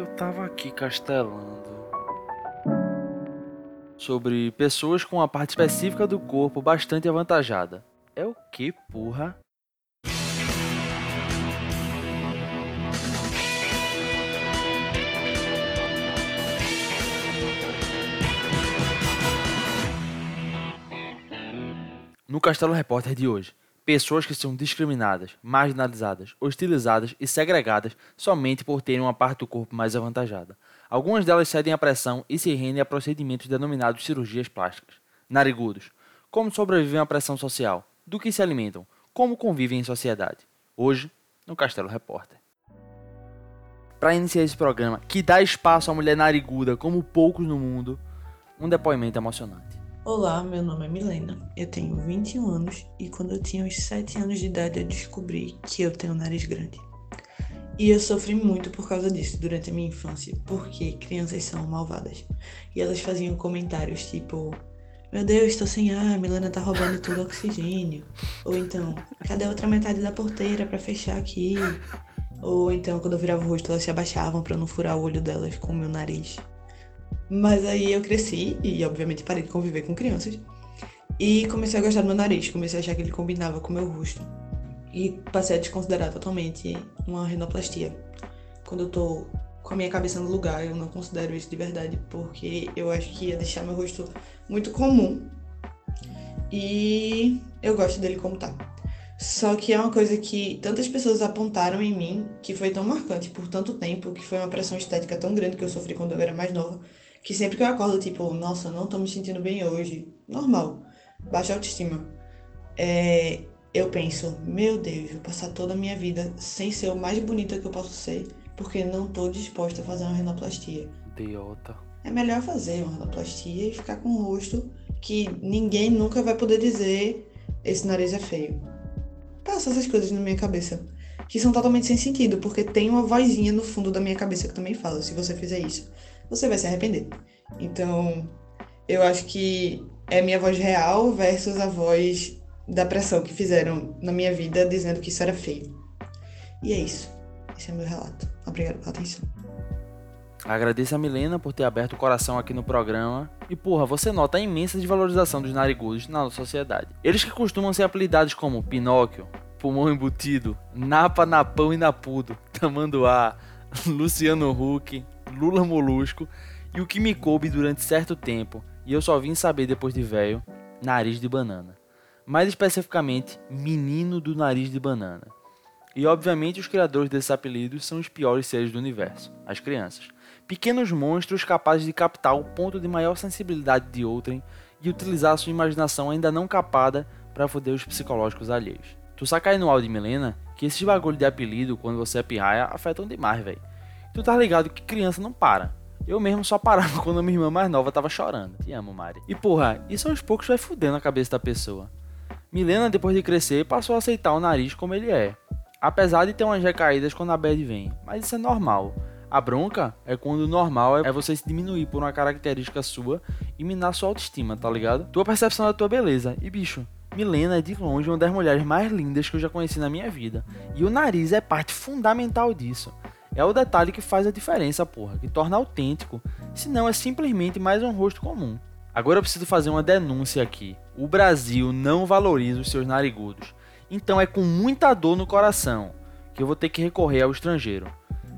Eu tava aqui castelando sobre pessoas com uma parte específica do corpo bastante avantajada. É o que, porra? No Castelo Repórter de hoje, pessoas que são discriminadas, marginalizadas, hostilizadas e segregadas somente por terem uma parte do corpo mais avantajada. Algumas delas cedem à pressão e se rendem a procedimentos denominados cirurgias plásticas. Narigudos. Como sobrevivem à pressão social? Do que se alimentam? Como convivem em sociedade? Hoje, no Castelo Repórter. Para iniciar esse programa, que dá espaço à mulher nariguda como poucos no mundo, um depoimento emocionante. Olá, meu nome é Milena, eu tenho 21 anos e quando eu tinha uns 7 anos de idade eu descobri que eu tenho nariz grande. E eu sofri muito por causa disso durante a minha infância, porque crianças são malvadas. E elas faziam comentários tipo: Meu Deus, estou sem ar, Milena tá roubando todo o oxigênio. Ou então, cadê a outra metade da porteira para fechar aqui? Ou então, quando eu virava o rosto, elas se abaixavam para não furar o olho delas com o meu nariz. Mas aí eu cresci e, obviamente, parei de conviver com crianças. E comecei a gostar do meu nariz, comecei a achar que ele combinava com o meu rosto. E passei a desconsiderar totalmente uma rinoplastia. Quando eu tô com a minha cabeça no lugar, eu não considero isso de verdade, porque eu acho que ia deixar meu rosto muito comum. E eu gosto dele como tá. Só que é uma coisa que tantas pessoas apontaram em mim, que foi tão marcante por tanto tempo, que foi uma pressão estética tão grande que eu sofri quando eu era mais nova, que sempre que eu acordo, tipo, nossa, não tô me sentindo bem hoje, normal, baixa autoestima, é, eu penso, meu Deus, vou passar toda a minha vida sem ser o mais bonita que eu posso ser, porque não tô disposta a fazer uma renoplastia. Idiota. É melhor fazer uma renoplastia e ficar com um rosto que ninguém nunca vai poder dizer esse nariz é feio. Passa essas coisas na minha cabeça, que são totalmente sem sentido, porque tem uma vozinha no fundo da minha cabeça que também fala, se você fizer isso, você vai se arrepender. Então, eu acho que é minha voz real versus a voz da pressão que fizeram na minha vida dizendo que isso era feio. E é isso. Esse é meu relato. Obrigado pela atenção. Agradeço a Milena por ter aberto o coração aqui no programa. E porra, você nota a imensa desvalorização dos narigudos na nossa sociedade. Eles que costumam ser apelidados como Pinóquio, Pulmão Embutido, Napa, Napão e Napudo, Tamanduá, Luciano Huck, Lula Molusco e o que me coube durante certo tempo, e eu só vim saber depois de velho, nariz de banana. Mais especificamente, menino do nariz de banana. E obviamente os criadores desses apelidos são os piores seres do universo, as crianças. Pequenos monstros capazes de captar o ponto de maior sensibilidade de outrem e utilizar sua imaginação ainda não capada para foder os psicológicos alheios. Tu saca aí no áudio de Milena que esses bagulho de apelido, quando você é pirraia, afetam demais, velho. Tu tá ligado que criança não para. Eu mesmo só parava quando a minha irmã mais nova tava chorando. Te amo, Mari. E porra, isso aos poucos vai fudendo a cabeça da pessoa. Milena, depois de crescer, passou a aceitar o nariz como ele é. Apesar de ter umas recaídas quando a bad vem. Mas isso é normal. A bronca é quando o normal é você se diminuir por uma característica sua e minar sua autoestima, tá ligado? Tua percepção da tua beleza. E bicho, Milena é de longe uma das mulheres mais lindas que eu já conheci na minha vida. E o nariz é parte fundamental disso. É o detalhe que faz a diferença, porra, que torna autêntico, senão é simplesmente mais um rosto comum. Agora eu preciso fazer uma denúncia aqui. O Brasil não valoriza os seus narigudos. Então é com muita dor no coração que eu vou ter que recorrer ao estrangeiro.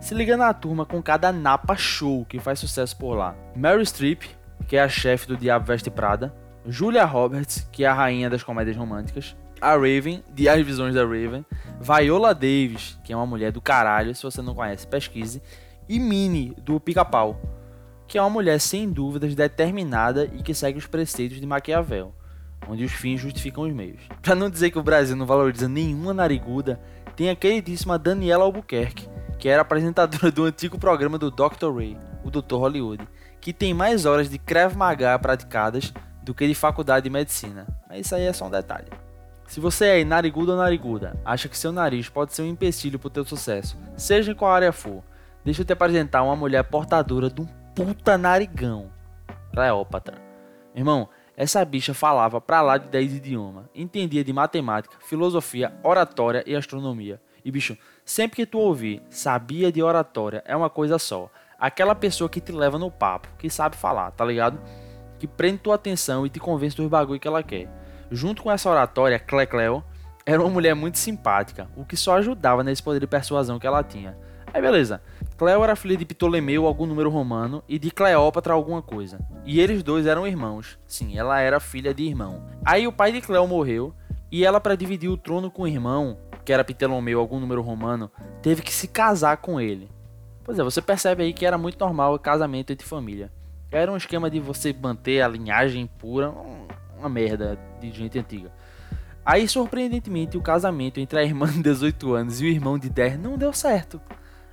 Se liga na turma com cada napa show que faz sucesso por lá. Mary Streep, que é a chefe do Diabo Veste Prada, Julia Roberts, que é a rainha das comédias românticas, a Raven, de As Visões da Raven, Viola Davis, que é uma mulher do caralho, se você não conhece, pesquise, e Minnie, do Pica-Pau, que é uma mulher sem dúvidas determinada e que segue os preceitos de Maquiavel, onde os fins justificam os meios. Para não dizer que o Brasil não valoriza nenhuma nariguda, tem a queridíssima Daniela Albuquerque, que era apresentadora do antigo programa do Dr. Ray, o Dr. Hollywood, que tem mais horas de Krav Maga praticadas do que de faculdade de medicina. Mas isso aí é só um detalhe. Se você é narigudo ou nariguda, acha que seu nariz pode ser um empecilho pro teu sucesso, seja em qual área for, deixa eu te apresentar uma mulher portadora de um puta narigão. Cleópatra. Irmão, essa bicha falava pra lá de 10 idiomas, entendia de matemática, filosofia, oratória e astronomia. E bicho, sempre que tu ouvir sabia de oratória é uma coisa só. Aquela pessoa que te leva no papo, que sabe falar, tá ligado? Que prende tua atenção e te convence dos bagulho que ela quer. Junto com essa oratória, Clecleo era uma mulher muito simpática, o que só ajudava nesse poder de persuasão que ela tinha. Aí beleza, Cleo era filha de Ptolomeu, algum número romano, e de Cleópatra, alguma coisa. E eles dois eram irmãos. Sim, ela era filha de irmão. Aí o pai de Cleo morreu, e ela, para dividir o trono com o irmão, que era Ptolomeu, algum número romano, teve que se casar com ele. Pois é, você percebe aí que era muito normal o casamento entre família. Era um esquema de você manter a linhagem pura, uma merda de gente antiga. Aí, surpreendentemente, o casamento entre a irmã de 18 anos e o irmão de 10 não deu certo.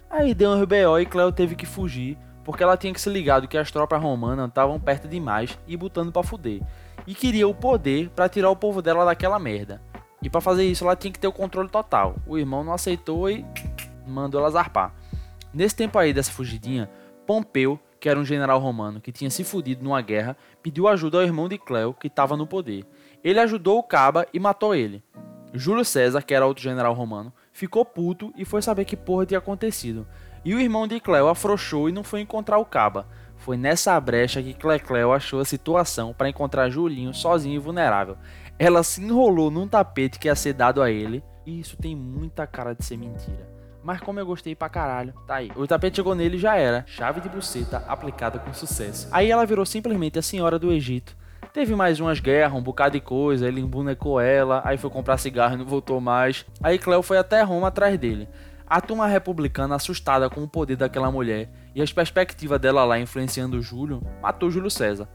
Aí deu um RBO e Cleo teve que fugir, porque ela tinha que se ligado que as tropas romanas estavam perto demais e botando para fuder. E queria o poder para tirar o povo dela daquela merda. E para fazer isso ela tinha que ter o controle total. O irmão não aceitou e mandou ela zarpar. Nesse tempo aí dessa fugidinha, Pompeu, que era um general romano que tinha se fudido numa guerra, pediu ajuda ao irmão de Cleo, que estava no poder. Ele ajudou o Caba e matou ele. Júlio César, que era outro general romano, ficou puto e foi saber que porra tinha acontecido. E o irmão de Cleo afrouxou e não foi encontrar o Caba. Foi nessa brecha que Clecleo achou a situação para encontrar Julinho sozinho e vulnerável. Ela se enrolou num tapete que ia ser dado a ele, e isso tem muita cara de ser mentira. Mas como eu gostei pra caralho, tá aí. O tapete chegou nele já era. Chave de buceta aplicada com sucesso. Aí ela virou simplesmente a senhora do Egito Teve mais umas guerras, um bocado de coisa, ele embonecou ela, aí foi comprar cigarro e não voltou mais. Aí Cleo foi até Roma atrás dele. A turma republicana, assustada com o poder daquela mulher e as perspectivas dela lá influenciando Júlio, matou Júlio César.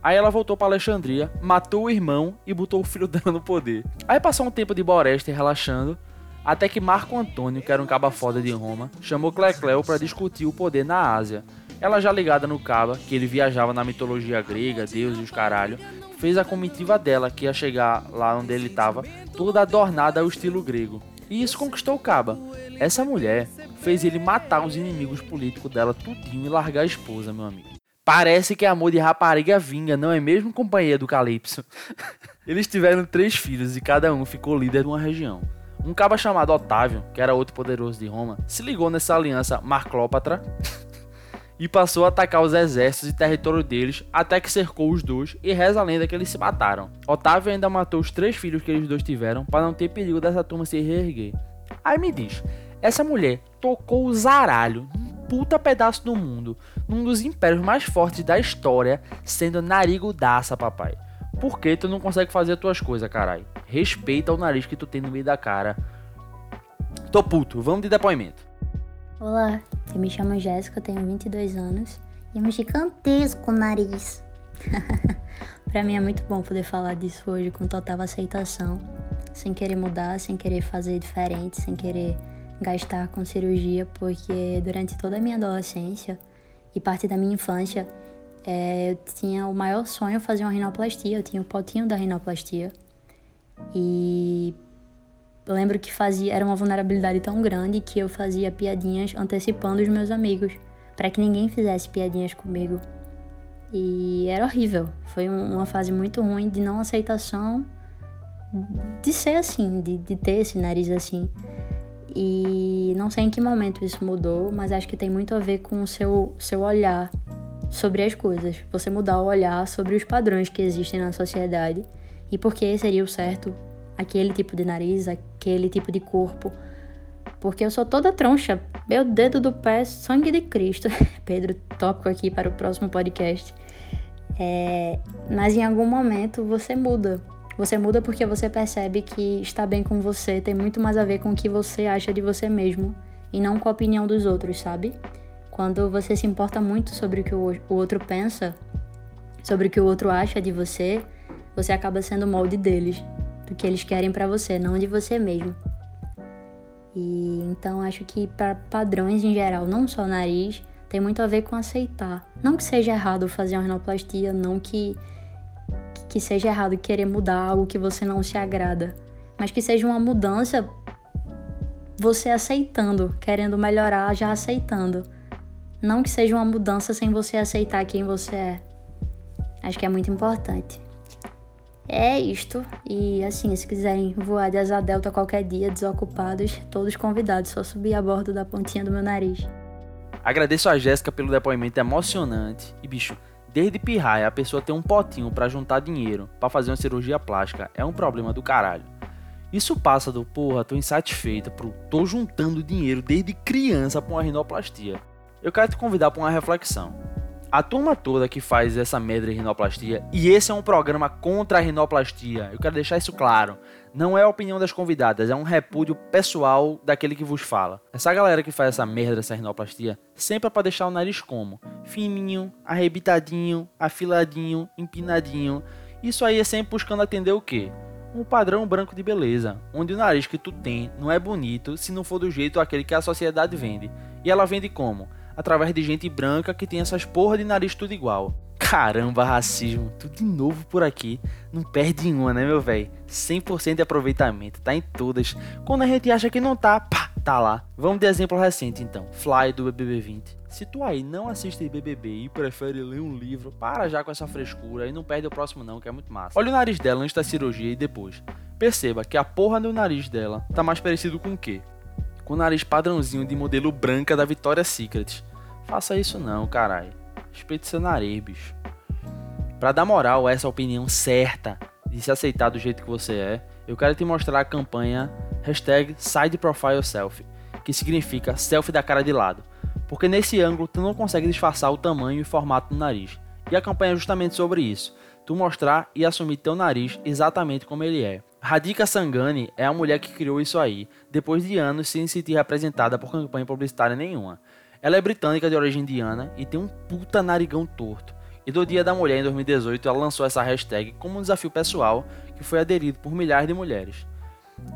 Aí ela voltou para Alexandria, matou o irmão e botou o filho dela no poder. Aí passou um tempo de Boreste relaxando, até que Marco Antônio, que era um caba foda de Roma, chamou Clecleo para discutir o poder na Ásia. Ela já ligada no Caba, que ele viajava na mitologia grega, Deus e os caralho, fez a comitiva dela, que ia chegar lá onde ele estava, toda adornada ao estilo grego. E isso conquistou o Caba. Essa mulher fez ele matar os inimigos políticos dela tudinho e largar a esposa, meu amigo. Parece que amor de rapariga vinga, não é mesmo, companheira do Calypso? Eles tiveram três filhos e cada um ficou líder de uma região. Um caba chamado Otávio, que era outro poderoso de Roma, se ligou nessa aliança Marclópatra e passou a atacar os exércitos e território deles até que cercou os dois e reza a lenda que eles se mataram. Otávio ainda matou os três filhos que eles dois tiveram para não ter perigo dessa turma se reerguer. Aí me diz, essa mulher tocou o zaralho num puta pedaço do mundo, num dos impérios mais fortes da história, sendo narigudaça, papai. Por que tu não consegue fazer as tuas coisas, carai? Respeita o nariz que tu tem no meio da cara. Tô puto, vamos de depoimento. Olá, eu me chamo Jéssica, tenho 22 anos e é um gigantesco nariz. para mim é muito bom poder falar disso hoje com total aceitação, sem querer mudar, sem querer fazer diferente, sem querer gastar com cirurgia, porque durante toda a minha adolescência e parte da minha infância, é, eu tinha o maior sonho fazer uma rinoplastia, eu tinha o potinho da rinoplastia. E lembro que fazia era uma vulnerabilidade tão grande que eu fazia piadinhas antecipando os meus amigos, para que ninguém fizesse piadinhas comigo. E era horrível. Foi uma fase muito ruim de não aceitação de ser assim, de, de ter esse nariz assim. E não sei em que momento isso mudou, mas acho que tem muito a ver com o seu, seu olhar sobre as coisas. Você mudar o olhar sobre os padrões que existem na sociedade e por que seria o certo aquele tipo de nariz, aquele tipo de corpo. Porque eu sou toda troncha. Meu dedo do pé, sangue de Cristo. Pedro, tópico aqui para o próximo podcast. É, mas em algum momento você muda. Você muda porque você percebe que está bem com você tem muito mais a ver com o que você acha de você mesmo e não com a opinião dos outros, sabe? Quando você se importa muito sobre o que o outro pensa, sobre o que o outro acha de você, você acaba sendo o molde deles do que eles querem para você, não de você mesmo. E então acho que para padrões em geral, não só nariz, tem muito a ver com aceitar. Não que seja errado fazer uma rinoplastia, não que que seja errado querer mudar algo que você não se agrada, mas que seja uma mudança você aceitando, querendo melhorar, já aceitando. Não que seja uma mudança sem você aceitar quem você é. Acho que é muito importante. É isto. E assim, se quiserem voar de asa delta qualquer dia, desocupados, todos convidados, só subir a bordo da pontinha do meu nariz. Agradeço a Jéssica pelo depoimento emocionante. E bicho, desde pirraia a pessoa tem um potinho para juntar dinheiro para fazer uma cirurgia plástica é um problema do caralho. Isso passa do porra, tô insatisfeita pro tô juntando dinheiro desde criança pra uma rinoplastia. Eu quero te convidar para uma reflexão. A turma toda que faz essa merda de rinoplastia, e esse é um programa contra a rinoplastia, eu quero deixar isso claro. Não é a opinião das convidadas, é um repúdio pessoal daquele que vos fala. Essa galera que faz essa merda dessa rinoplastia, sempre é pra deixar o nariz como? Fininho, arrebitadinho, afiladinho, empinadinho. Isso aí é sempre buscando atender o quê? um padrão branco de beleza, onde o nariz que tu tem não é bonito se não for do jeito aquele que a sociedade vende. E ela vende como? Através de gente branca que tem essas porra de nariz tudo igual. Caramba, racismo, tudo de novo por aqui. Não perde uma, né, meu velho? 100% de aproveitamento, tá em todas. Quando a gente acha que não tá, pá, tá lá. Vamos de exemplo recente então, Fly do BBB 20. Se tu aí não assiste BBB e prefere ler um livro, para já com essa frescura e não perde o próximo não, que é muito massa. Olha o nariz dela antes da cirurgia e depois. Perceba que a porra do nariz dela tá mais parecido com o quê? Com o nariz padrãozinho de modelo branca da Victoria's Secret. Faça isso não, caralho. Respeite seu nariz, bicho. Pra dar moral a essa opinião certa de se aceitar do jeito que você é, eu quero te mostrar a campanha hashtag SideProfileSelfie, que significa selfie da cara de lado. Porque nesse ângulo tu não consegue disfarçar o tamanho e formato do nariz. E a campanha é justamente sobre isso. Tu mostrar e assumir teu nariz exatamente como ele é. Radhika Sangani é a mulher que criou isso aí, depois de anos sem se sentir representada por campanha publicitária nenhuma. Ela é britânica de origem indiana e tem um puta narigão torto. E do Dia da Mulher em 2018 ela lançou essa hashtag como um desafio pessoal que foi aderido por milhares de mulheres.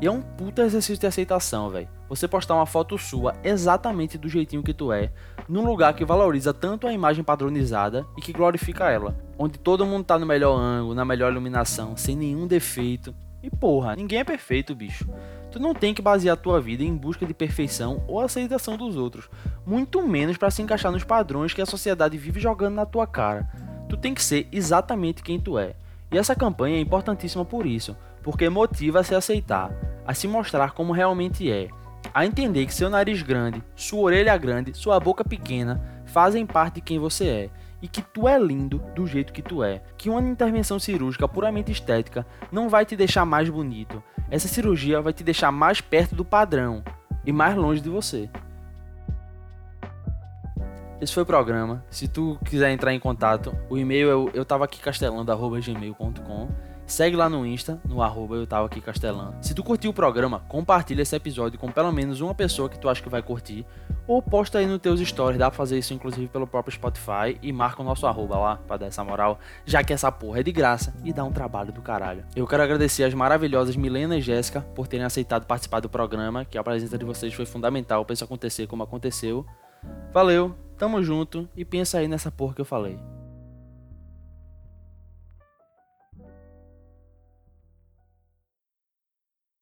E é um puta exercício de aceitação, velho. Você postar uma foto sua exatamente do jeitinho que tu é, num lugar que valoriza tanto a imagem padronizada e que glorifica ela, onde todo mundo tá no melhor ângulo, na melhor iluminação, sem nenhum defeito. E porra, ninguém é perfeito, bicho. Tu não tem que basear tua vida em busca de perfeição ou aceitação dos outros, muito menos para se encaixar nos padrões que a sociedade vive jogando na tua cara. Tu tem que ser exatamente quem tu é. E essa campanha é importantíssima por isso, porque motiva a se aceitar, a se mostrar como realmente é, a entender que seu nariz grande, sua orelha grande, sua boca pequena fazem parte de quem você é e que tu é lindo do jeito que tu é. Que uma intervenção cirúrgica puramente estética não vai te deixar mais bonito. Essa cirurgia vai te deixar mais perto do padrão e mais longe de você. Esse foi o programa. Se tu quiser entrar em contato, o e-mail é eu tava aqui castelando@gmail.com Segue lá no Insta, no arroba eu tava aqui. Se tu curtiu o programa, compartilha esse episódio com pelo menos uma pessoa que tu acha que vai curtir. Ou posta aí nos teus stories, dá pra fazer isso inclusive pelo próprio Spotify e marca o nosso arroba lá pra dar essa moral, já que essa porra é de graça e dá um trabalho do caralho. Eu quero agradecer as maravilhosas Milena e Jéssica por terem aceitado participar do programa, que a presença de vocês foi fundamental pra isso acontecer como aconteceu. Valeu, tamo junto e pensa aí nessa porra que eu falei.